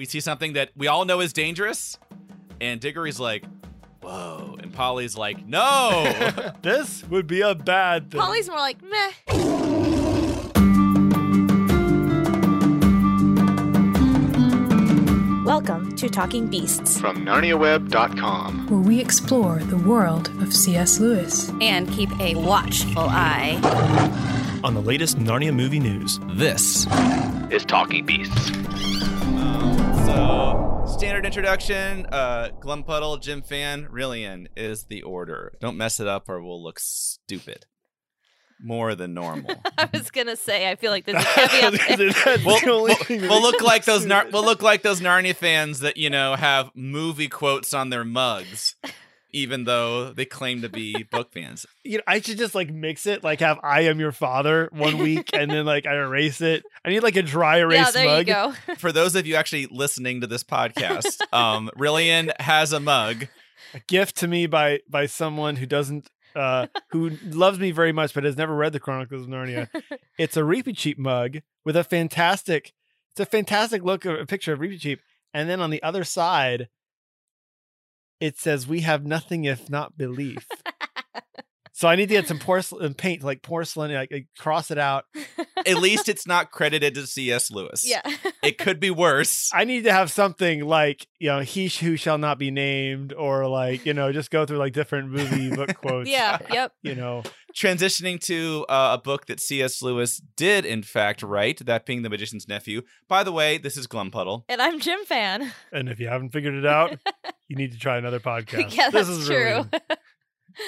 we see something that we all know is dangerous, and Diggory's like, "Whoa," and Polly's like, "No." this would be a bad thing. Polly's more like meh. Welcome to Talking Beasts. From NarniaWeb.com. where we explore the world of C.S. Lewis. And keep a watchful eye. On the latest Narnia movie news. this Is Talking Beasts. So, standard introduction. Uh, Glumpuddle, Jim Fan, Rillian is the order. Don't mess it up, or we'll look stupid. More than normal. I was gonna say, I feel like there's a caveat there. We'll, we'll- we'll look like those. Nar- we'll look like those Narnia fans that you know have movie quotes on their mugs, even though they claim to be book fans. you know, I should just like mix it, like have "I am your father" one week, and then like I erase it. I need like a dry erase Yeah, there mug. you go. For those of you actually listening to this podcast, um, Rillian has a mug. A gift to me by by someone who doesn't, uh, who loves me very much, but has never read the Chronicles of Narnia. it's a Reepicheep mug with a fantastic, it's a fantastic look of a picture of Reepicheep, and then on the other side, it says, "We have nothing if not belief." So I need to get some porcelain paint, like porcelain, like, like cross it out. At least it's not credited to C.S. Lewis. yeah. It could be worse. I need to have something like you know he who shall not be named, or like you know just go through like different movie book quotes. yeah. Yep. you know Transitioning to uh, a book that C.S. Lewis did, in fact, write, that being The Magician's Nephew. By the way, this is Glumpuddle. And I'm Jim fan. And if you haven't figured it out, you need to try another podcast. yeah, this that's is true. really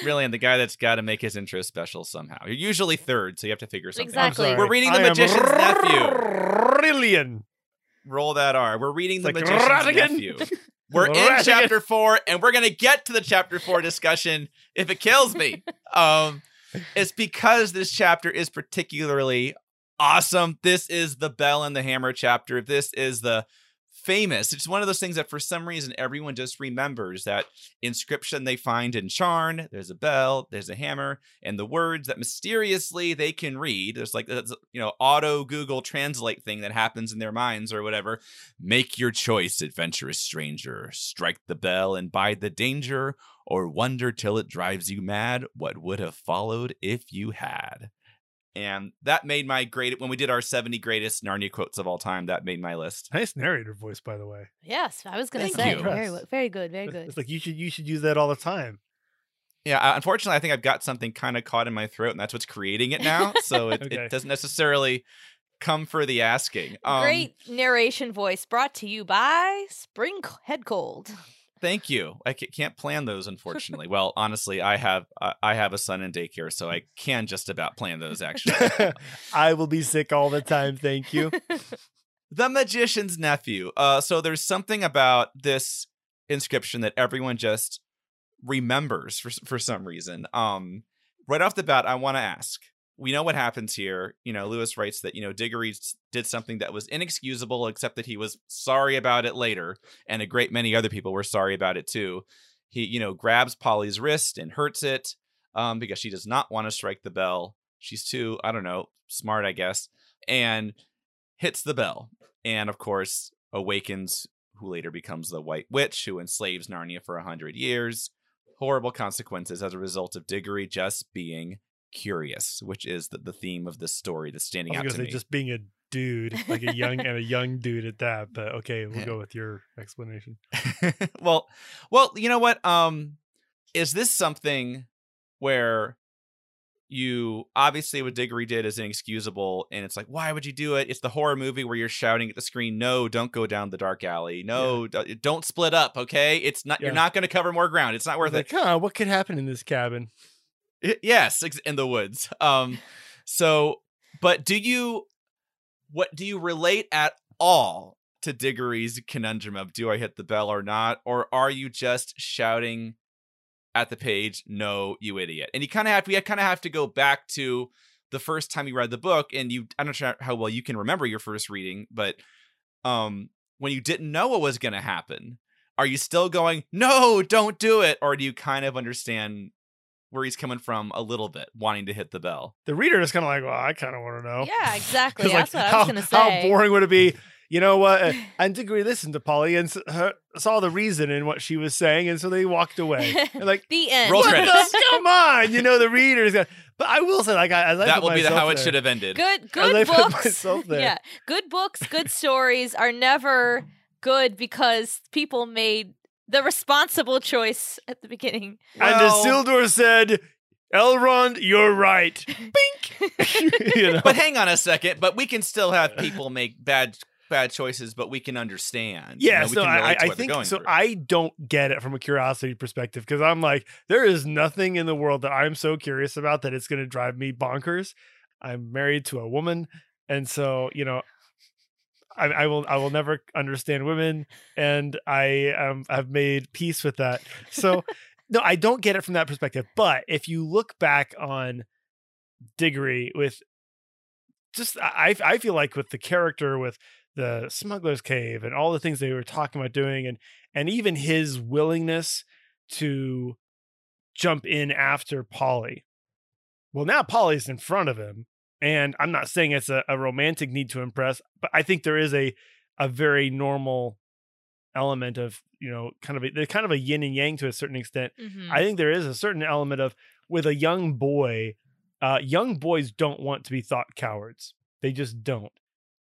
Really, and the guy that's got to make his intro special somehow. You're usually third, so you have to figure something I'm out. Exactly. We're reading The I am Magician's Nephew. Brilliant. Roll that R. We're reading The like Magician's Radigan. Nephew. We're in chapter four, and we're gonna get to the chapter four discussion if it kills me. Um, it's because this chapter is particularly awesome. This is the Bell and the Hammer chapter. This is the famous. It's one of those things that for some reason everyone just remembers that inscription they find in Charn. There's a bell, there's a hammer, and the words that mysteriously they can read. There's like this, you know, auto Google translate thing that happens in their minds or whatever. Make your choice, adventurous stranger. Strike the bell and bide the danger, or wonder till it drives you mad what would have followed if you had. And that made my great when we did our 70 greatest Narnia quotes of all time, that made my list. Nice narrator voice, by the way. Yes, I was gonna Thank say you. very, very good, very good. It's like you should you should use that all the time. Yeah, uh, unfortunately, I think I've got something kind of caught in my throat, and that's what's creating it now. So it, Okay. it doesn't necessarily come for the asking. Um, Great narration voice brought to you by Spring Head Cold. Thank you. I can't plan those, unfortunately. well, honestly, I have I have a son in daycare, so I can just about plan those. Actually, I will be sick all the time. Thank you. the magician's nephew. Uh, so there's something about this inscription that everyone just remembers for for some reason. Um, right off the bat, I want to ask. We know what happens here. You know, Lewis writes that you know Diggory did something that was inexcusable, except that he was sorry about it later, and a great many other people were sorry about it too. He, you know, grabs Polly's wrist and hurts it um, because she does not want to strike the bell. She's too, I don't know, smart, I guess, and hits the bell and of course awakens who later becomes the white witch who enslaves narnia for a hundred years horrible consequences as a result of diggory just being curious which is the, the theme of this story that's standing out to gonna me just being a dude, like a young and a young dude at that. But okay, we'll Yeah. go with your explanation. well well you know what um is this something where you obviously what Diggory did is inexcusable and it's like why would you do it it's the horror movie where you're shouting at the screen no don't go down the dark alley no d- don't split up okay it's not you're not going to cover more ground it's not worth it Like, huh, what could happen in this cabin? I- yes in the woods um so but do you what do you relate at all to diggory's conundrum of do i hit the bell or not? or are you just shouting at the page no you idiot and you kind of have we kind of have to go back to the first time you read the book and you i'm not sure how well you can remember your first reading but um when you didn't know what was going to happen are you still going no don't do it or do you kind of understand where he's coming from a little bit wanting to hit the bell The reader is kind of like, well, I kind of want to know. Yeah, exactly. 'Cause, like, That's what I how, was gonna say. How boring would it be you know what? Uh, And Diggory listened to Polly and s- her, saw the reason in what she was saying, and so they walked away. And like, the end. Roll what credits. the- come on, you know the readers. Got, but I will say, like, I, as I that will be the, myself how it should have ended. Good good I books. there. Yeah. Good books, good stories are never good because people made the responsible choice at the beginning. And Well- Isildur said, "Elrond, you're right." Bink. you know? But hang on a second. But we can still have people make bad bad choices, but we can understand. You Yeah, know, so I, I think so. through. I don't get it from a curiosity perspective because I'm like, there is nothing in the world that I'm so curious about that it's going to drive me bonkers. I'm married to a woman, and so you know, I, I will I will never understand women, and I um have made peace with that. So no, I don't get it from that perspective. But if you look back on Diggory with just I I feel like with the character with the smuggler's cave and all the things they were talking about doing and and even his willingness to jump in after Polly. Well, now Polly's in front of him, and I'm not saying it's a, a romantic need to impress, but I think there is a a very normal element of you know kind of a, kind of a yin and yang to a certain extent Mhm. I think there is a certain element of with a young boy, uh, young boys don't want to be thought cowards. They just don't.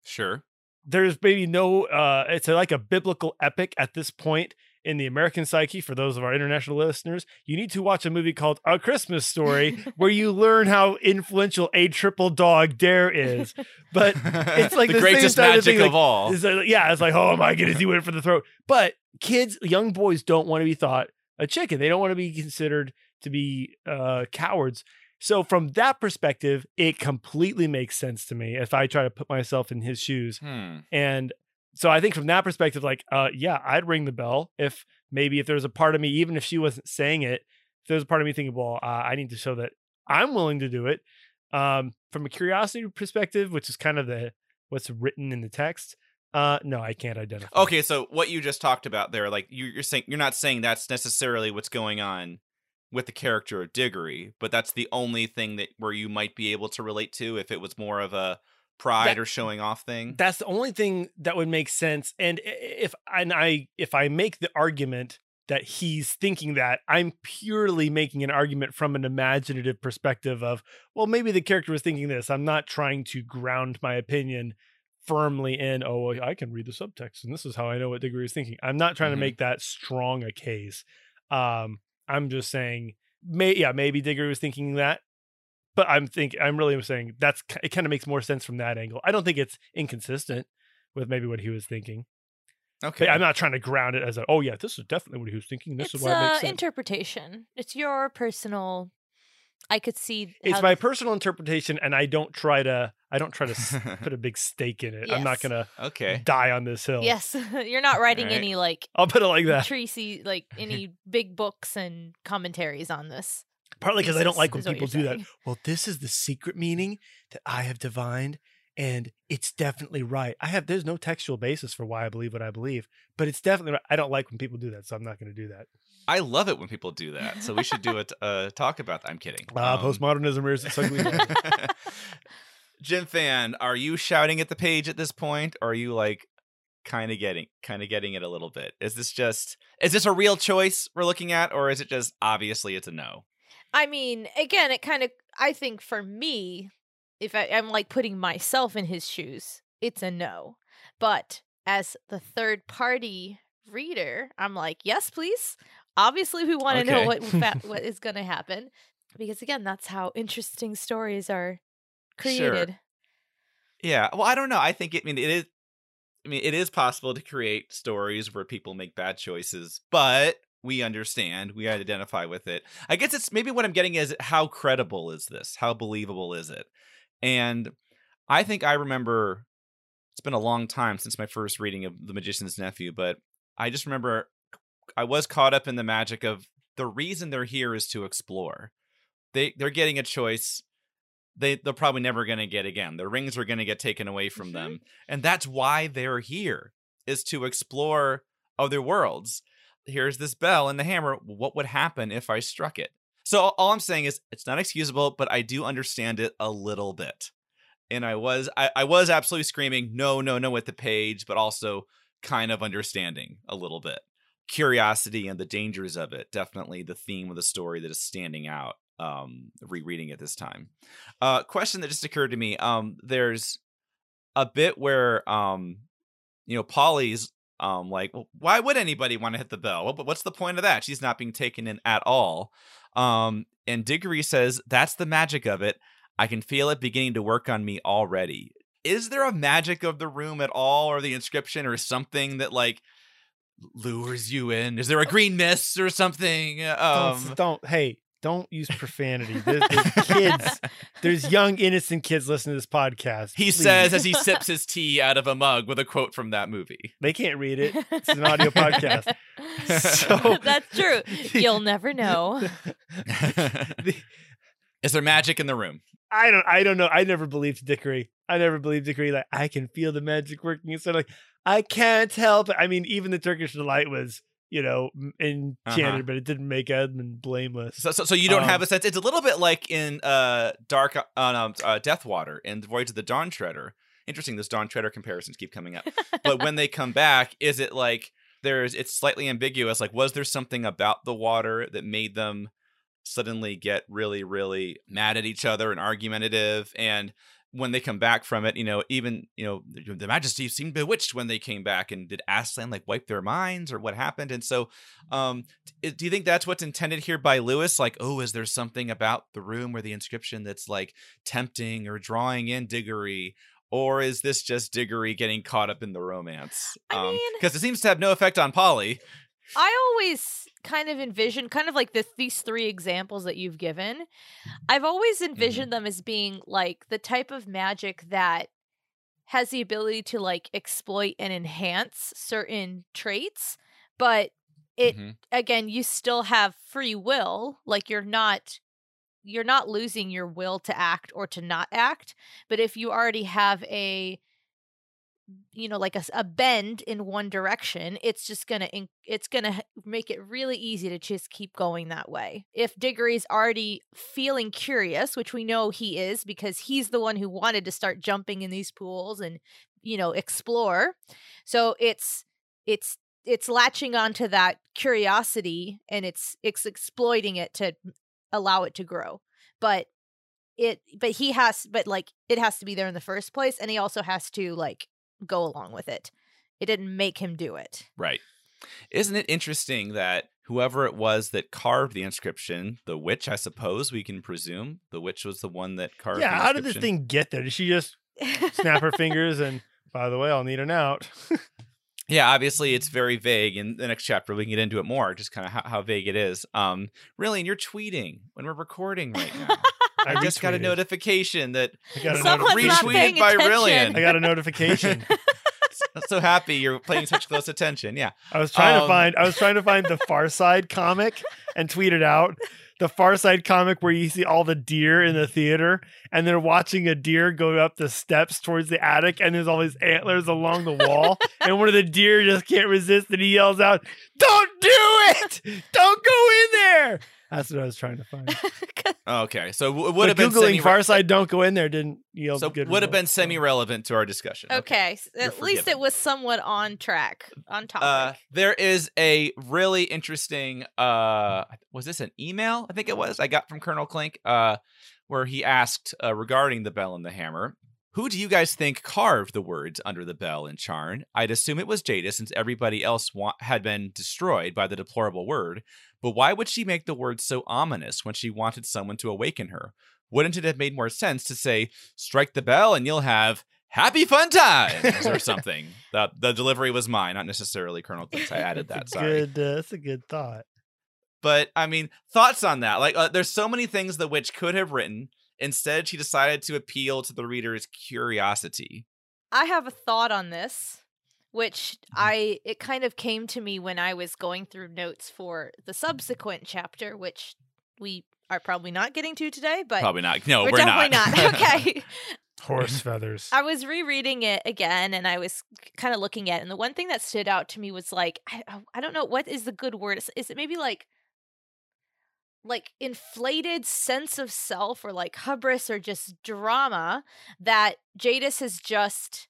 sure. There's maybe no. Uh, it's a, like a biblical epic at this point in the American psyche. For those of our international listeners, you need to watch a movie called A Christmas Story, where you learn how influential a triple dog dare is. But it's like the, the greatest magic thing, of like, all. It's like- yeah, it's like, oh my goodness, he went for the throat. But kids, young boys don't want to be thought a chicken. They don't want to be considered to be uh, cowards. So from that perspective, it completely makes sense to me if I try to put myself in his shoes. Hmm. And so I think from that perspective, like, uh, yeah, I'd ring the bell if maybe if there's a part of me, even if she wasn't saying it, if there's a part of me thinking, well, uh, I need to show that I'm willing to do it. Um, from a curiosity perspective, which is kind of the what's written in the text, uh, no, I can't identify. Okay, so what you just talked about there, like you, you're saying, you're not saying that's necessarily what's going on with the character of Diggory, but that's the only thing that where you might be able to relate to if it was more of a pride That- or showing off thing. That's the only thing that would make sense. And if and I if I make the argument that he's thinking that, I'm purely making an argument from an imaginative perspective of, well, maybe the character was thinking this. I'm not trying to ground my opinion firmly in, oh, well, I can read the subtext and this is how I know what Diggory is thinking. I'm not trying Mhm. to make that strong a case. Um, I'm just saying, may yeah, maybe Diggory was thinking that, but I'm think I'm really saying that's it kind of makes more sense from that angle. I don't think it's inconsistent with maybe what he was thinking. okay, But I'm not trying to ground it as a oh yeah, this is definitely what he was thinking. This it's is why it makes sense. interpretation. It's your personal. I could see. it's my th- personal interpretation, and I don't try to I don't try to put a big stake in it. I'm not gonna okay. die on this hill. Yes, you're not writing Alright. any like I'll put it like that. treacy like any big books and commentaries on this. Partly because I don't like when people you're do that. Well, this is the secret meaning that I have divined, and it's definitely right. I have there's no textual basis for why I believe what I believe, but it's definitely right. I don't like when people do that, so I'm not going to do that. I love it when people do that. So we should do a t- uh, talk about that. I'm kidding. Uh, Um, postmodernism rears its ugly head. Jim Fan, are you shouting at the page at this point, or are you like kind of getting kind of getting it a little bit? Is this just is this a real choice we're looking at, or is it just obviously it's a no? I mean, again, it kind of. I think for me, if I, I'm like putting myself in his shoes, it's a no. But as the third party reader, I'm like, yes, please. Obviously, we want to know what fa- what is going to happen because again, that's how interesting stories are Sure. created. Yeah. Well, I don't know. I think it, I mean it is. I mean, it is possible to create stories where people make bad choices, but we understand, we identify with it. I guess it's maybe what I'm getting is how credible is this? How believable is it? And I think I remember it's been a long time since my first reading of The Magician's Nephew, but I just remember I was caught up in the magic of the reason they're here is to explore. They they're getting a choice they they're probably never going to get again. Their rings are going to get taken away from Mhm. them. And that's why they're here is to explore other worlds. Here's this bell and the hammer. What would happen if I struck it? So all I'm saying is it's not excusable, but I do understand it a little bit. and I was I, I was absolutely screaming no no no at the page, but also kind of understanding a little bit. Curiosity and the dangers of it, definitely the theme of the story that is standing out. Um, rereading it this time. Uh, question that just occurred to me. Um, there's a bit where um, you know, Polly's um like well, why would anybody want to hit the bell? What, what's the point of that? She's not being taken in at all. Um and diggory says that's the magic of it. I can feel it beginning to work on me already. Is there a magic of the room at all or the inscription or something that like lures you in? Is there a green mist or something? Um don't, don't hey don't use profanity. There's, there's kids, there's young innocent kids listening to this podcast. he Please. says as he sips his tea out of a mug with a quote from that movie they can't read it. It's an audio podcast. So- That's true. You'll never know. is there magic in the room I don't I don't know. I never believed Diggory. I never believed Diggory like I can feel the magic working. So like I can't help it. I mean, even the Turkish delight was, you know, m- enchanted, Uh-huh. but it didn't make Edmund blameless. So, so, so you don't Um, have a sense. It's a little bit like in uh, Dark uh, um, uh, Deathwater and Voyage of the Dawn Treader. Interesting, those Dawn Treader comparisons keep coming up. But when they come back, is it like there's? It's slightly ambiguous. Like, was there something about the water that made them suddenly get really, really mad at each other and argumentative? And when they come back from it, you know, even you know, the Majesty seemed bewitched when they came back. And did Aslan like wipe their minds or what happened? And so, um, do you think that's what's intended here by Lewis? Like, oh, is there something about the room or the inscription that's like tempting or drawing in Diggory? Or is this just Diggory getting caught up in the romance? I mean- because it seems to have no effect on Polly. I always kind of envision kind of like the, these three examples that you've given. I've always envisioned them as being like the type of magic that has the ability to like exploit and enhance certain traits, but it Mhm. again you still have free will, like you're not you're not losing your will to act or to not act, but if you already have a you know like a, a bend in one direction it's just gonna it's gonna make it really easy to just keep going that way. If diggory's already feeling curious which we know he is because he's the one who wanted to start jumping in these pools and you know explore so it's it's it's latching onto that curiosity and it's it's exploiting it to allow it to grow. But it but he has but like it has to be there in the first place and he also has to like go along with it it didn't make him do it Right. Isn't it interesting that whoever it was that carved the inscription, the witch, I suppose we can presume, the witch was the one that carved. Yeah, the how did this thing get there? Did she just snap her fingers and by the way, I'll need an out. Yeah, obviously it's very vague. In the next chapter, we can get into it more, just kind of how, how vague it is. Um, really, and you're tweeting when we're recording right now. I, just got a notification that I got a Someone's notification. not paying by attention. Rillian. I got a notification. I'm so happy you're paying such close attention. Yeah. I was trying to Um, find I was trying to find the Far Side comic and tweet it out. The Far Side comic where you see all the deer in the theater and they're watching a deer go up the steps towards the attic and there's all these antlers along the wall and one of the deer just can't resist and he yells out, "Don't do it! Don't go in there!" That's what I was trying to find. Okay. So w- it would But have been googling semi- Far Side, "Don't go in there" didn't yield so good. would have been semi-relevant to our discussion. okay s- You're at least it was somewhat on track on topic Uh, there is a really interesting. Uh, was this an email? I think it was. I got from Colonel Clink. Uh, where he asked uh, regarding the bell and the hammer. Who do you guys think carved the words under the bell in Charn? I'd assume it was Jadis, since everybody else wa- had been destroyed by the deplorable word. But why would she make the words so ominous when she wanted someone to awaken her? Wouldn't it have made more sense to say, "Strike the bell and you'll have happy fun times" or something? the The delivery was mine, not necessarily Colonel Clink's. I added that. That's a Sorry. good. Uh, that's a good thought. But I mean, thoughts on that? Like, uh, there's so many things the witch could have written. Instead, she decided to appeal to the reader's curiosity. I have a thought on this, which Mm-hmm. I it kind of came to me when I was going through notes for the subsequent chapter, which we are probably not getting to today, but Probably not. No, we're, we're, definitely not. okay. Horse feathers. I was rereading it again and I was kind of looking at it. And the one thing that stood out to me was like, I, I- I don't know, what is the good word? Is, is it maybe like like inflated sense of self or like hubris or just drama that Jadis has just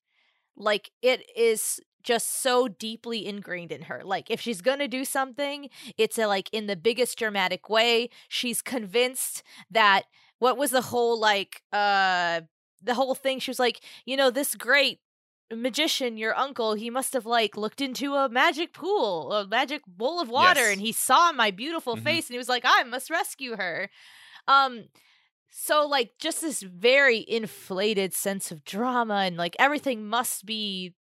like it is just so deeply ingrained in her. Like if she's going to do something, it's a, like in the biggest dramatic way. She's convinced that what was the whole like uh the whole thing she was like, you know, this great magician, your uncle, he must have like looked into a magic pool, a magic bowl of water, Yes. and he saw my beautiful Mhm. face, and he was like, I must rescue her. Um, so like just this very inflated sense of drama, and like everything must be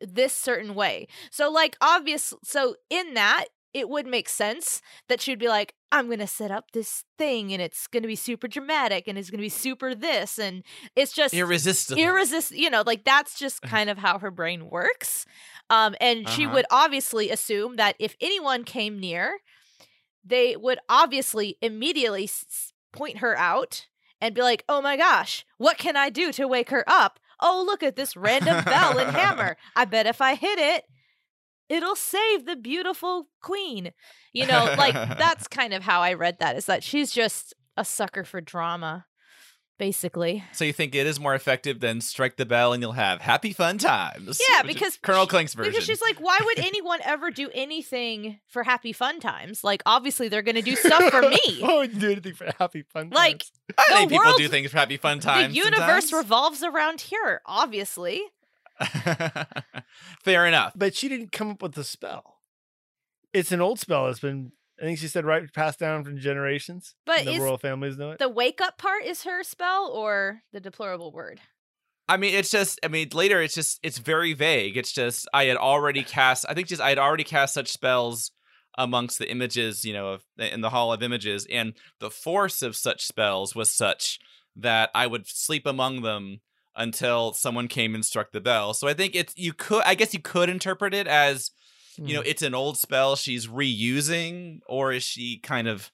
this certain way. So like obvious. So in that. It would make sense that she'd be like, I'm going to set up this thing and it's going to be super dramatic and it's going to be super this. And it's just Irresistible. irresist you know like that's just kind of how her brain works um and she Uh-huh. would obviously assume that if anyone came near they would obviously immediately point her out and be like oh my gosh what can i do to wake her up? Oh look at this random bell and hammer. I bet if i hit it it'll save the beautiful queen. You know like that's kind of how i read that is that she's just a sucker for drama basically so you think it is more effective than strike the bell and you'll have happy fun times? Yeah, because Colonel she- Clink's version. Because she's like, why would anyone ever do anything for happy fun times? Like, obviously, they're going to do stuff for me. I wouldn't do anything for happy fun. Times. Like. I the think people world- do things for happy fun times. the universe sometimes. revolves around here, obviously. Fair enough. but she didn't come up with the spell. It's an old spell. that's been, I think she said, right, passed down from generations. But the royal families know it. The wake up part is her spell or the deplorable word? I mean, it's just. I mean, later it's just. It's very vague. It's just. I had already cast. I think just I had already cast such spells amongst the images, you know, of, in the hall of images, and the force of such spells was such that I would sleep among them until someone came and struck the bell. So I think it's. You could. I guess you could interpret it as you Hmm. know it's an old spell she's reusing or is she kind of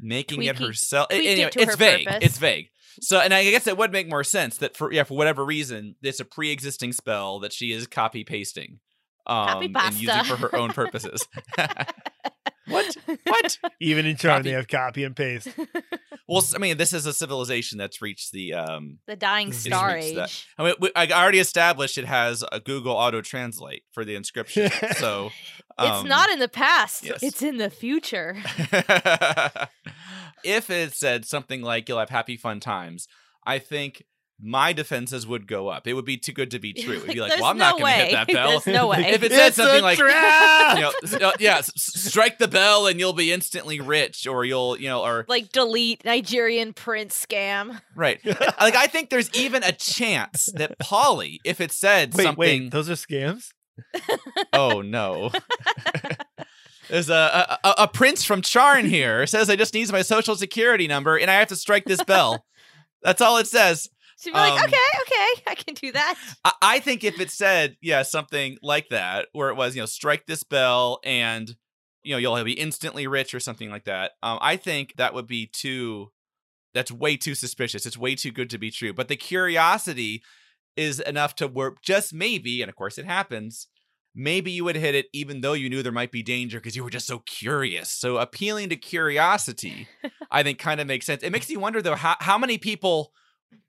making it herself tweaked it anyway, to it's her vague purpose. it's vague so and i guess it would make more sense that for yeah for whatever reason it's a pre-existing spell that she is copy pasting um Copy and using for her own purposes what? what Even in Charn, Copy- they have copy and paste. well I mean this is a civilization that's reached the um the dying It's star age. that- I mean, we, I already established it has a Google Auto Translate for the inscription. So it's um, not in the past. yes. It's in the future. if it said something like "You'll have happy fun times," I think my defenses would go up. It would be too good to be true. It'd be like, "Well, I'm no not going to hit that bell." There's no way. If it said It's something a like, trap! you know, uh, yeah, s- s- strike the bell and you'll be instantly rich, or you'll, you know, or like delete Nigerian prince scam. right. like I think there's even a chance that Polly, if it said wait, something, wait, those are scams? oh no. There's a, a a prince from Charn here says I just needs my social security number and I have to strike this bell. That's all it says. She'd be like, Um, okay, okay, I can do that. I, I think if it said yeah something like that, where it was you know strike this bell and you know you'll be instantly rich or something like that. Um, I think that would be too. That's way too suspicious. It's way too good to be true. But the curiosity is enough to work. Just maybe, and of course it happens. Maybe you would hit it even though you knew there might be danger because you were just so curious. So appealing to curiosity, I think, kind of makes sense. It makes you wonder though how how many people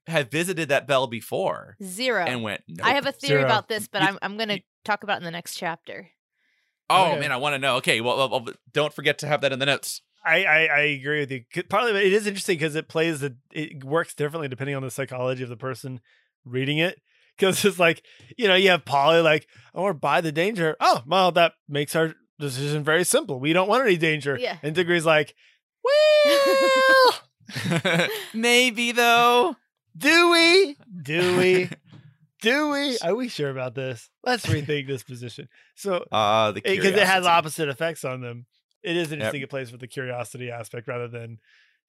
have visited that bell before Zero. and went. Nope. I have a theory Zero. about this, but You- I'm I'm gonna talk about it in the next chapter. Oh Okay. man, I want to know. Okay, well, well, well, don't forget to have that in the notes. I, I, I agree with you. Partly, but it is interesting because it plays the it works differently depending on the psychology of the person reading it. Because it's like you know you have Polly like oh, or buy the danger. Oh well, that makes our decision very simple. We don't want any danger. Yeah. And Diggory's like, well, Maybe though. Do we? Do we? Do we? Are we sure about this? Let's rethink this position. So Ah, the because it has opposite effects on them. It is interesting. It plays with the curiosity aspect rather than,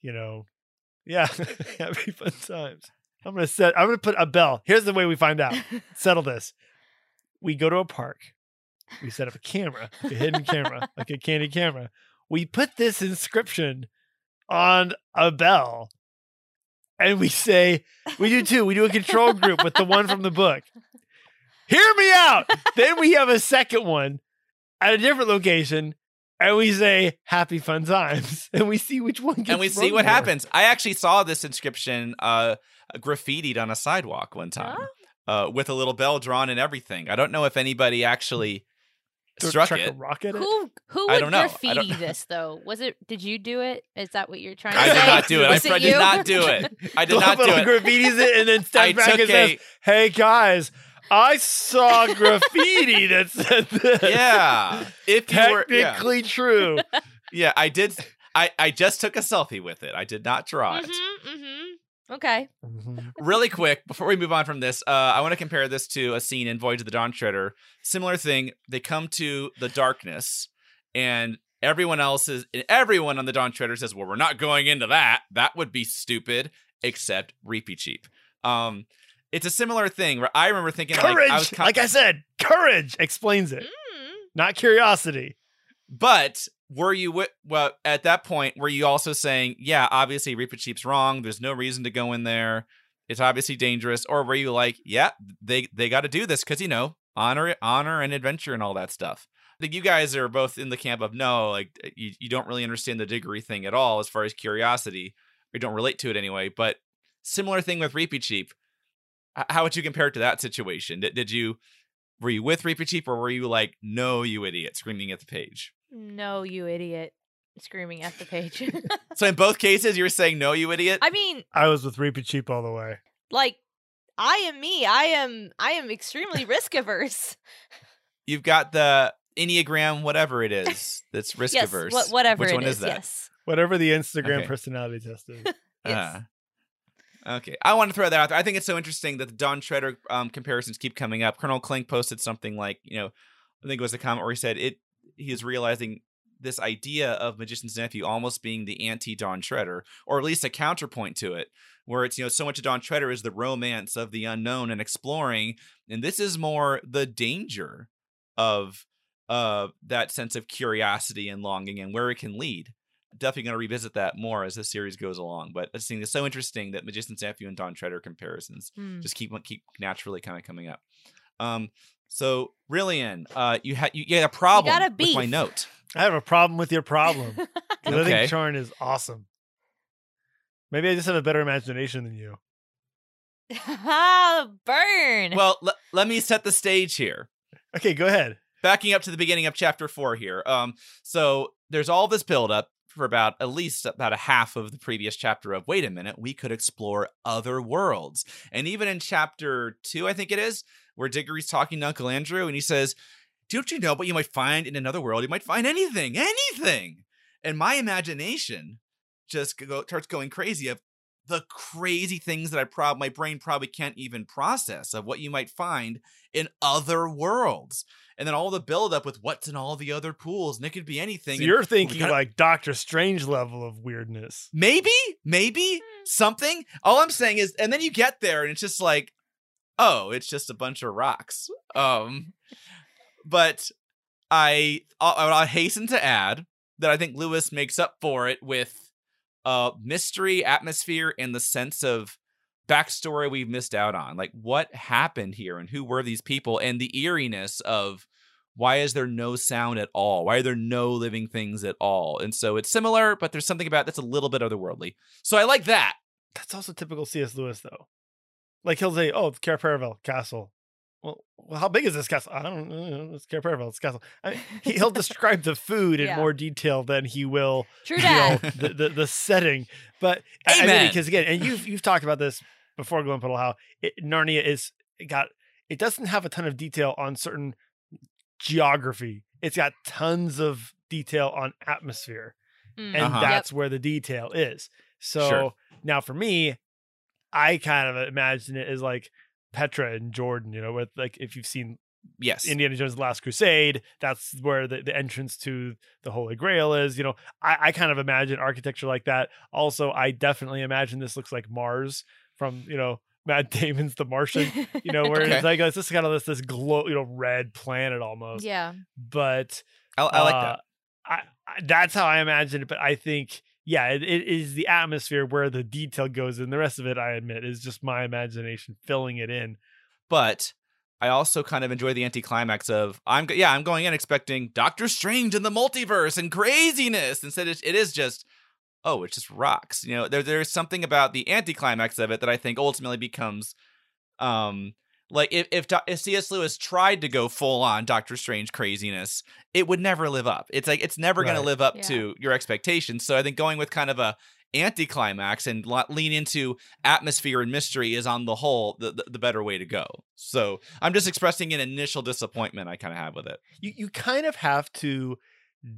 you know, yeah, happy fun times. I'm gonna set. I'm gonna put a bell. Here's the way we find out. Settle this. We go to a park. We set up a camera, like a hidden camera, like a candy camera. We put this inscription on a bell, and we say we do too. We do a control group with the one from the book. Hear me out. then we have a second one at a different location and we say happy fun times, and we see which one. Gets and we see what more. happens. I actually saw this inscription uh, graffitied on a sidewalk one time uh, with a little bell drawn and everything. I don't know if anybody actually Th- struck chuck a it. rock at it. Who who I would don't know. I graffiti don't- this though? Was it? Did you do it? Is that what you're trying to I say? I did not do it. I Was fr- did you? not do it. I did not do it. graffitis it and then I steps back took and says, "Hey guys, I saw graffiti that said this. yeah. If you were yeah. technically true." yeah, I did. I I just took a selfie with it. I did not draw it. Mm-hmm, mm-hmm. Okay. really quick before we move on from this uh, i want to compare this to a scene in voyage of the dawn treader similar thing they come to the darkness and everyone else is everyone on the dawn treader says well we're not going into that that would be stupid except Reepicheep um it's a similar thing where i remember thinking courage, like i was con- like I said, courage explains it, Mm. not curiosity. But were you well at that point? Were you also saying, yeah, obviously Reepicheep's wrong. There's no reason to go in there. It's obviously dangerous. Or were you like, yeah, they they got to do this because you know honor honor and adventure and all that stuff. I think you guys are both in the camp of no, like eh, you, you don't really understand the Diggory thing at all as far as curiosity. Or you don't relate to it anyway. But similar thing with Reepicheep. How would you compare it to that situation? Did, did you were you with Reepicheep or were you like, no, you idiot, screaming at the page? No, you idiot! Screaming at the page. So in both cases, you were saying no, you idiot. I mean, I was with Reepicheep all the way. like, I am me. I am. I am extremely risk averse. You've got the enneagram, whatever it is, that's risk yes, averse. wha- whatever Which it one is that? Yes. Whatever the Instagram Okay. personality test is. Yes. Ah. okay, I want to throw that out there. I think it's so interesting that the Dawn Treader um, comparisons keep coming up. Colonel Clink posted something like, you know, I think it was a comment where he said it. He is realizing this idea of Magician's Nephew almost being the anti Dawn Treader, or at least a counterpoint to it, where it's you know so much of Dawn Treader is the romance of the unknown and exploring, and this is more the danger of uh that sense of curiosity and longing and where it can lead. Definitely going to revisit that more as the series goes along. But I just think it's so interesting that Magician's Nephew and Dawn Treader comparisons Hmm. just keep keep naturally kind of coming up. Um, so Rillian, uh, you had you, you had a problem got a with my note. I have a problem with your problem. 'cause I Okay. think Charn is awesome. Maybe I just have a better imagination than you. Burn. Well, le- let me set the stage here. Okay, go ahead. Backing up to the beginning of chapter four here. Um, so there's all this buildup for about at least about a half of the previous chapter of wait a minute, we could explore other worlds. And even in chapter two, I think it is, where Diggory's talking to Uncle Andrew and he says, Don't you know what you might find in another world? You might find anything, anything. And my imagination just go, starts going crazy of the crazy things that I prob my brain probably can't even process of what you might find in other worlds. And then all the buildup with what's in all the other pools, and it could be anything. So you're thinking kinda- like Doctor Strange level of weirdness. maybe, maybe something. All I'm saying is, and then you get there, and it's just like, oh, it's just a bunch of rocks. Um, but I, I, I hasten to add that I think Lewis makes up for it with uh mystery, atmosphere, and the sense of backstory we've missed out on. Like what happened here and who were these people and the eeriness of why is there no sound at all? Why are there no living things at all? And so it's similar, but there's something about that's a little bit otherworldly. So I like that. That's also typical C.S. Lewis, though. Like he'll say, "Oh, Cair Paravel Castle." Well, well, how big is this castle? I don't know. It's Cair Paravel. It's castle. I mean, he, he'll describe the food in Yeah. more detail than he will True you know, the, the the setting. But I- I mean, because again, and you've you've talked about this before, Glumpuddle, how it, Narnia is it got it doesn't have a ton of detail on certain geography. It's got tons of detail on atmosphere, Mm. and Uh-huh. that's where the detail is. So Sure. now for me, I kind of imagine it as like Petra and Jordan. You know, with like if you've seen Yes. Indiana Jones: The Last Crusade. That's where the, the entrance to the Holy Grail is. You know, I, I kind of imagine architecture like that. Also, I definitely imagine this looks like Mars from you know Matt Damon's The Martian. You know, where Okay. it's like it's just kind of this this glow, you know, red planet almost. yeah. But I, I like uh, that. I, I that's how I imagine it. But I think. Yeah, it, it is the atmosphere where the detail goes in. The rest of it, I admit, is just my imagination filling it in. But I also kind of enjoy the anticlimax of I'm yeah I'm going in expecting Doctor Strange and the multiverse and craziness. Instead, it, it is just oh, it's just rocks. You know, there there's something about the anticlimax of it that I think ultimately becomes um like if if, Do- if C.S. Lewis tried to go full on Doctor Strange craziness, it would never live up. It's like it's never going to live up Yeah. to your expectations. So I think going with kind of a anticlimax and lo- lean into atmosphere and mystery is on the whole the, the, the better way to go. So I'm just expressing an initial disappointment I kind of have with it. you you kind of have to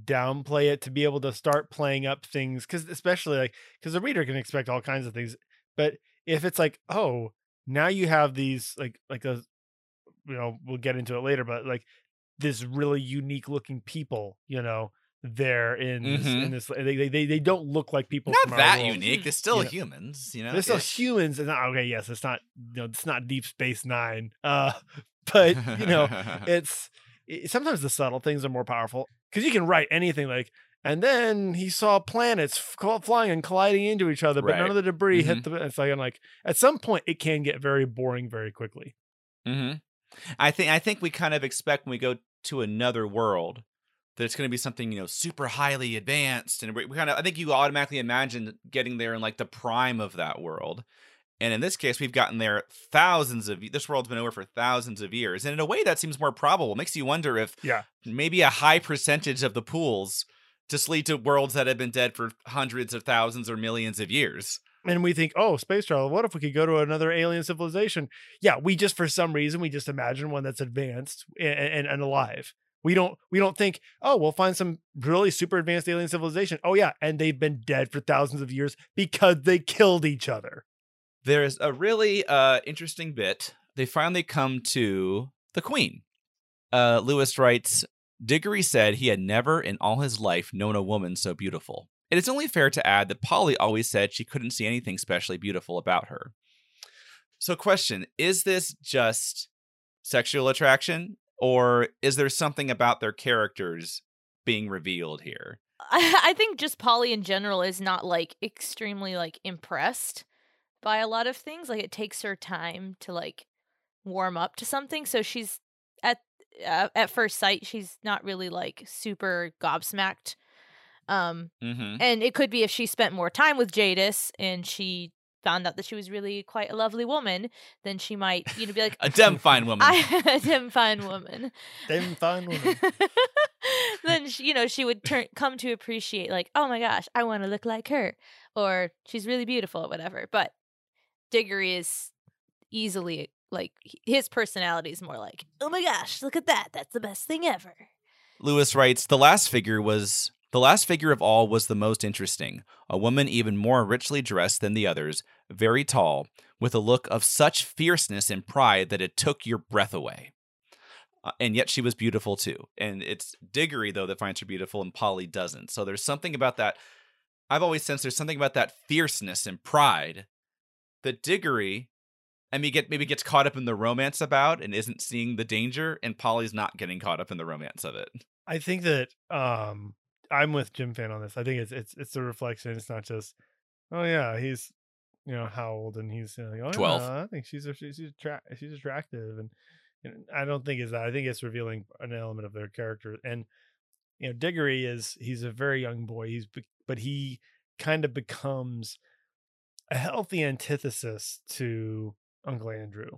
downplay it to be able to start playing up things because especially like because the reader can expect all kinds of things but if it's like oh now you have these like like a you know we'll get into it later but like this really unique looking people you know there in this, in this they, they they don't look like people Not that world. unique. They're still Yeah. humans, you know. They're still Ish. humans. And okay, yes, it's not you know it's not Deep Space Nine. Uh, but you know it's it, sometimes the subtle things are more powerful because you can write anything like and then he saw planets f- flying and colliding into each other but none of the debris Mhm. hit the it's like i'm like at some point it can get very boring very quickly hmm I think I think we kind of expect when we go to another world that it's going to be something you know super highly advanced, and we, we kind of I think you automatically imagine getting there in like the prime of that world. And in this case, we've gotten there thousands of. This world's been over for thousands of years, and in a way, that seems more probable. Makes you wonder if Yeah. maybe a high percentage of the pools just lead to worlds that have been dead for hundreds of thousands or millions of years. and we think oh space travel what if we could go to another alien civilization yeah we just for some reason we just imagine one that's advanced and, and, and alive we don't we don't think oh we'll find some really super advanced alien civilization oh yeah and they've been dead for thousands of years because they killed each other There's a really uh, interesting bit. They finally come to the Queen. Uh, Lewis writes Diggory said he had never in all his life known a woman so beautiful. It is only fair to add that Polly always said she couldn't see anything specially beautiful about her. So, question Is this just sexual attraction, or is there something about their characters being revealed here? I, think just Polly in general is not like extremely like impressed by a lot of things. Like it takes her time to like warm up to something. So she's uh, at first sight she's not really like super gobsmacked. Um Mm-hmm. and it could be if she spent more time with Jadis and she found out that she was really quite a lovely woman, then she might, you know, be like A dem fine woman. A damn fine woman. Them fine women. then she, you know she would turn come to appreciate like oh my gosh I want to look like her or she's really beautiful or whatever. But Diggory is easily like his personality is more like oh my gosh look at that that's the best thing ever. Lewis writes, The last figure was the last figure of all was the most interesting, a woman even more richly dressed than the others, very tall, with a look of such fierceness and pride that it took your breath away. Uh, and yet she was beautiful too. And it's Diggory though that finds her beautiful and Polly doesn't. So there's something about that I've always sensed there's something about that fierceness and pride that Diggory and maybe get maybe gets caught up in the romance about and isn't seeing the danger and Polly's not getting caught up in the romance of it. I think that um I'm with Jim Fan on this. I think it's it's it's a reflection. It's not just oh yeah, he's you know how old and he's you know, like, oh 12. yeah, I think she's a, she's she's, attra- she's attractive and, and I don't think it's that. I think it's revealing an element of their character and you know Diggory is he's a very young boy. He's be- but he kind of becomes a healthy antithesis to Uncle Andrew.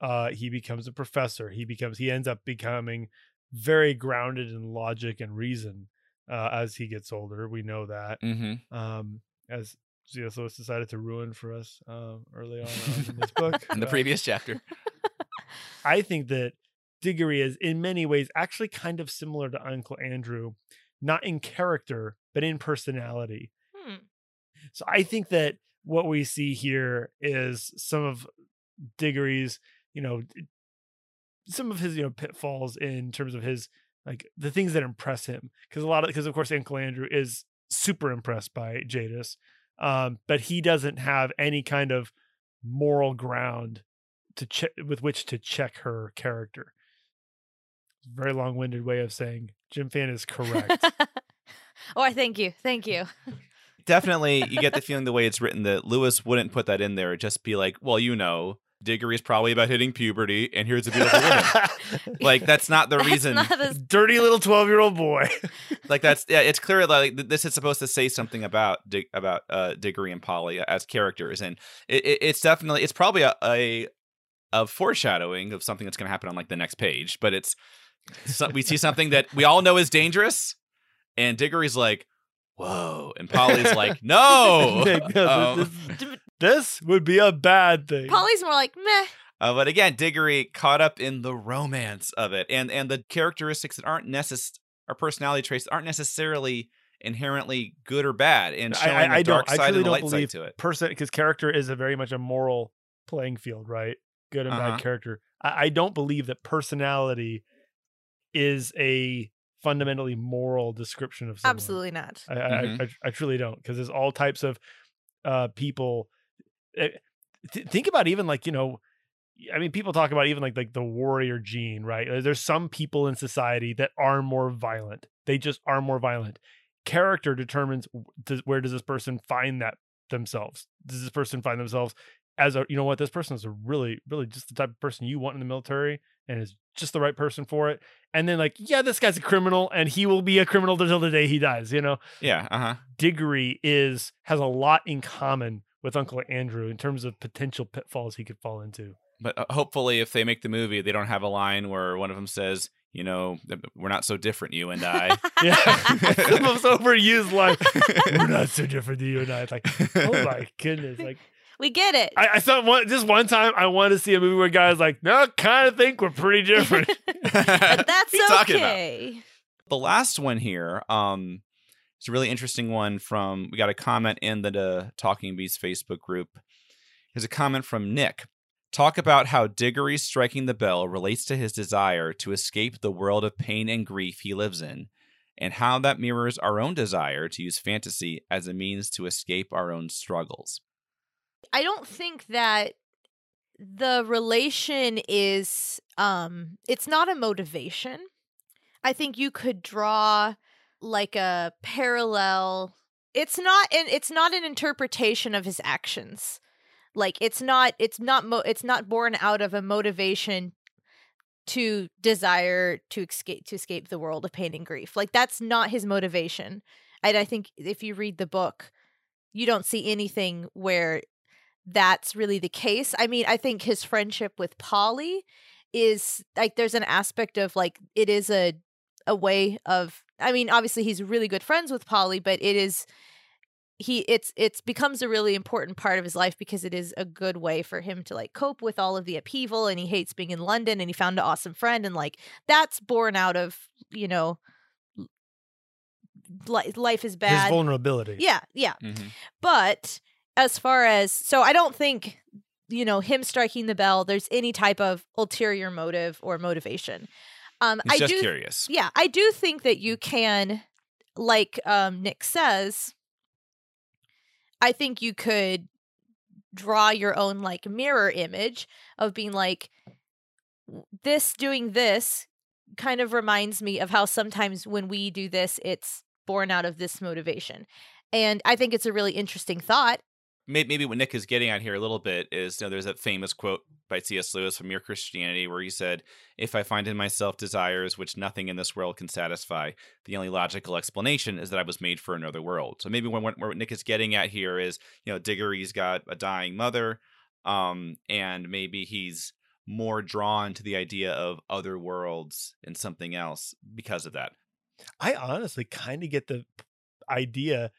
Uh, he becomes a professor. He becomes he ends up becoming very grounded in logic and reason uh, as he gets older. We know that. Mm-hmm. Um, as C.S. Lewis decided to ruin for us uh, early on uh, in this book. in the Uh, previous chapter. I think that Diggory is in many ways actually kind of similar to Uncle Andrew, not in character, but in personality. Hmm. So I think that what we see here is some of Diggory's, you know, some of his, you know, pitfalls in terms of his like the things that impress him. Because a lot of because of course Uncle Andrew is super impressed by Jadis. Um, but he doesn't have any kind of moral ground to check with which to check her character. Very long-winded way of saying Jim Fan is correct. oh, I thank you, thank you. Definitely, you get the feeling the way it's written that Lewis wouldn't put that in there. It'd just be like, well, you know, Diggory is probably about hitting puberty, and here's a beautiful woman. like that's not the That's reason. not as Dirty little twelve year old boy. like that's yeah. It's clear like this is supposed to say something about Dig- about uh, Diggory and Polly as characters, and it, it, it's definitely it's probably a, a a foreshadowing of something that's going to happen on like the next page. But it's so, we see something that we all know is dangerous, and Diggory's like, "Whoa," and Polly's like, "No." Um, this, this would be a bad thing. Polly's more like meh. Uh, but again, Diggory caught up in the romance of it, and and the characteristics that aren't necess our personality traits aren't necessarily inherently good or bad, and I- showing I, the I dark don't. I side truly and the don't light believe side to it. person because character is a very much a moral playing field, right? Good and Uh-huh. bad character. I, I don't believe that personality is a fundamentally moral description of someone. Absolutely not. I, I, Mhm. I, I truly don't because there's all types of uh, people. Eh, th- think about even like you know, I mean, people talk about even like like the warrior gene, right? There's some people in society that are more violent. They just are more violent. Character determines does, where does this person find that themselves. Does this person find themselves as a you know what this person is a really really just the type of person you want in the military and is just the right person for it. And then like yeah, this guy's a criminal and he will be a criminal until the day he dies. You know. Yeah, uh huh. Diggory is has a lot in common with Uncle Andrew in terms of potential pitfalls he could fall into. But uh, hopefully, if they make the movie, they don't have a line where one of them says, "You know, we're not so different, you and I." Yeah, the most overused line. We're not so different than you and I. It's like, oh my goodness! Like, we get it. I, I thought one just one time I wanted to see a movie where guys like, no, kind of think we're pretty different. but that's What are you talking about? okay. the last one here um it's a really interesting one from we got a comment in the uh, talking beast facebook group. Here's a comment from nick. Talk about how diggory striking the bell relates to his desire to escape the world of pain and grief he lives in and how that mirrors our own desire to use fantasy as a means to escape our own struggles. I don't think that the relation is um it's not a motivation. I think you could draw like a parallel it's not an it's not an interpretation of his actions. Like it's not it's not mo- it's not born out of a motivation to desire to escape to escape the world of pain and grief. Like that's not his motivation. And I think if you read the book, you don't see anything where that's really the case. I mean, I think his friendship with Polly is like there's an aspect of like it is a a way of I mean, obviously he's really good friends with Polly, but it is he it's it's becomes a really important part of his life because it is a good way for him to like cope with all of the upheaval and he hates being in London and he found an awesome friend and like that's born out of, you know, li- life is bad. His vulnerability. yeah, yeah. Mhm. But as far as so I don't think you know him striking the bell there's any type of ulterior motive or motivation. Um he's I just do curious yeah, I do think that you can like um Nick says I think you could draw your own like mirror image of being like this doing this kind of reminds me of how sometimes when we do this it's born out of this motivation. And I think it's a really interesting thought. May- maybe what Nick is getting at here a little bit is you know there's that famous quote by C.S. Lewis from Mere Christianity where he said, "If I find in myself desires which nothing in this world can satisfy, the only logical explanation is that I was made for another world." So maybe when what Nick is getting at here is you know Diggory's got a dying mother, um, and maybe he's more drawn to the idea of other worlds and something else because of that. I honestly kind of get the idea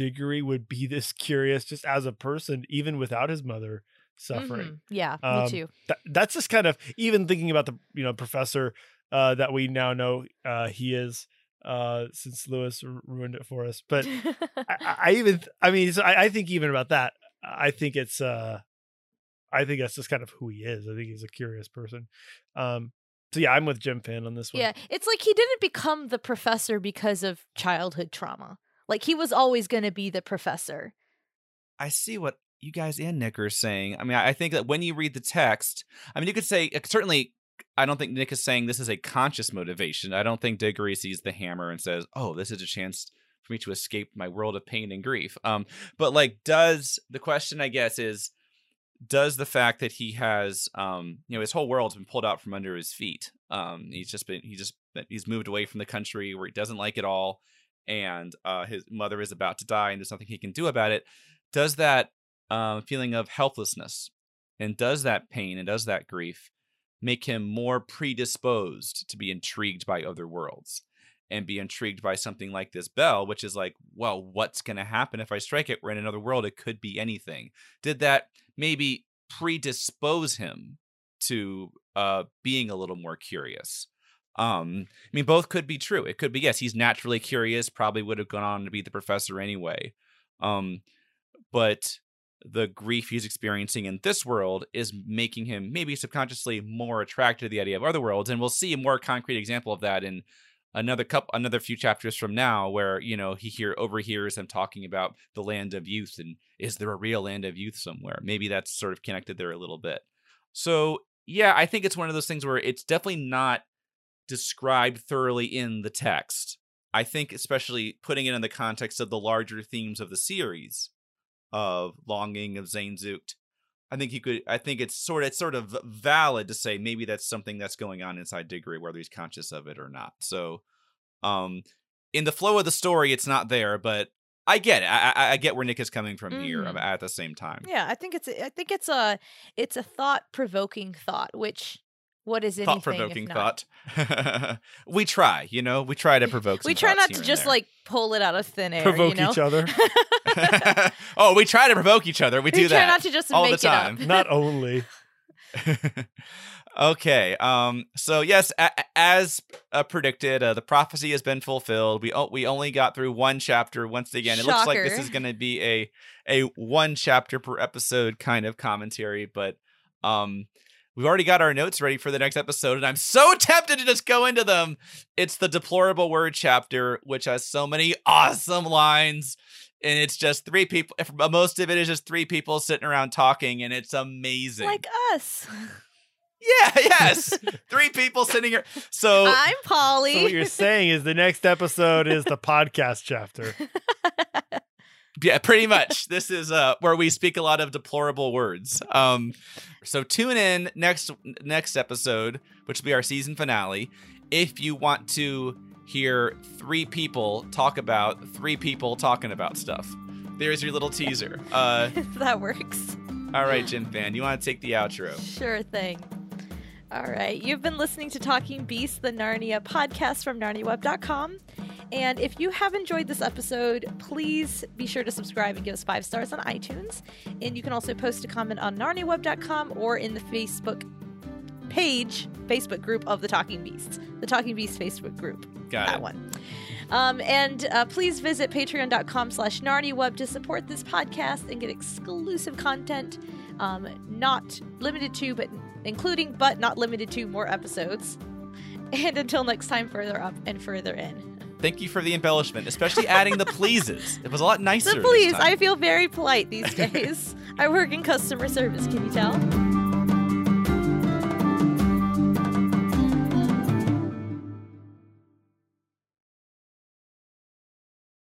Diggory would be this curious just as a person, even without his mother suffering. Mhm. Yeah, Um, me too. That, that's just kind of even thinking about the you know professor uh, that we now know uh, he is uh, since Lewis r- ruined it for us. But I, I even I mean so I, I think even about that I think it's uh I think that's just kind of who he is. I think he's a curious person. Um so yeah, I'm with Gymfan on this one. yeah, it's like he didn't become the professor because of childhood trauma. Like he was always going to be the professor. I see what you guys and Nick are saying. I mean, I think that when you read the text, I mean, you could say certainly. I don't think Nick is saying this is a conscious motivation. I don't think Diggory sees the hammer and says, "Oh, this is a chance for me to escape my world of pain and grief." Um, but like, does the question I guess is, does the fact that he has um you know his whole world's been pulled out from under his feet um he's just been he just he's moved away from the country where he doesn't like it all and uh his mother is about to die and there's nothing he can do about it does that um feeling of helplessness and does that pain and does that grief make him more predisposed to be intrigued by other worlds and be intrigued by something like this bell which is like well what's going to happen if i strike it? We're in another world. It could be anything. Did that maybe predispose him to uh being a little more curious um i mean both could be true it could be yes he's naturally curious probably would have gone on to be the professor anyway um but the grief he's experiencing in this world is making him maybe subconsciously more attracted to the idea of other worlds and we'll see a more concrete example of that in another couple another few chapters from now where you know he here overhears them talking about the land of youth and is there a real land of youth somewhere? Maybe that's sort of connected there a little bit. So yeah i think it's one of those things where it's definitely not described thoroughly in the text i think especially putting it in the context of the larger themes of the series of longing of Sehnsucht. I think you could. I think it's sort of it's sort of valid to say maybe that's something that's going on inside Diggory, whether he's conscious of it or not. So, um, in the flow of the story, it's not there, but I get it. I, I, I get where Nick is coming from here. Mhm. At the same time, Yeah, I think it's I think it's a it's a thought provoking thought. Which what is it? thought provoking thought. we try, you know, we try to provoke. We try not to just there. like pull it out of thin air. Provoke you know? each other. oh, we try to provoke each other. We We do try that not to just all make the time. it up. Not only. okay. Um. So yes, a- a- as uh, predicted, uh, the prophecy has been fulfilled. We o- we only got through one chapter once again. It looks like this is going to be a a one chapter per episode kind of commentary, but um. We've already got our notes ready for the next episode, and I'm so tempted to just go into them. It's the deplorable word chapter, which has so many awesome lines, and it's just three people. if- uh, Most of it is just three people sitting around talking, and it's amazing. like us. Yeah, yes. Three people sitting here. So I'm Polly. So what you're saying is the next episode is the podcast chapter. Yeah, pretty much. This is uh where we speak a lot of deplorable words. Um so tune in next next episode, which will be our season finale, if you want to hear three people talk about three people talking about stuff. There's your little teaser. Uh that works. all right, Gymfan, you want to take the outro? Sure thing. All right. You've been listening to Talking Beasts, the Narnia podcast from narniaweb.com. And if you have enjoyed this episode, please be sure to subscribe and give us five stars on iTunes. And you can also post a comment on narniaweb.com or in the Facebook page, Facebook group of the Talking Beasts, the Talking Beasts Facebook group. Got that it. one. Um, and uh, please visit patreon.com slash narniaweb to support this podcast and get exclusive content, um, not limited to, but including, but not limited to, more episodes. And until next time, further up and further in. Thank you for the embellishment, especially adding the pleases. It was a lot nicer. This please. I feel very polite these days. I work in customer service, can you tell?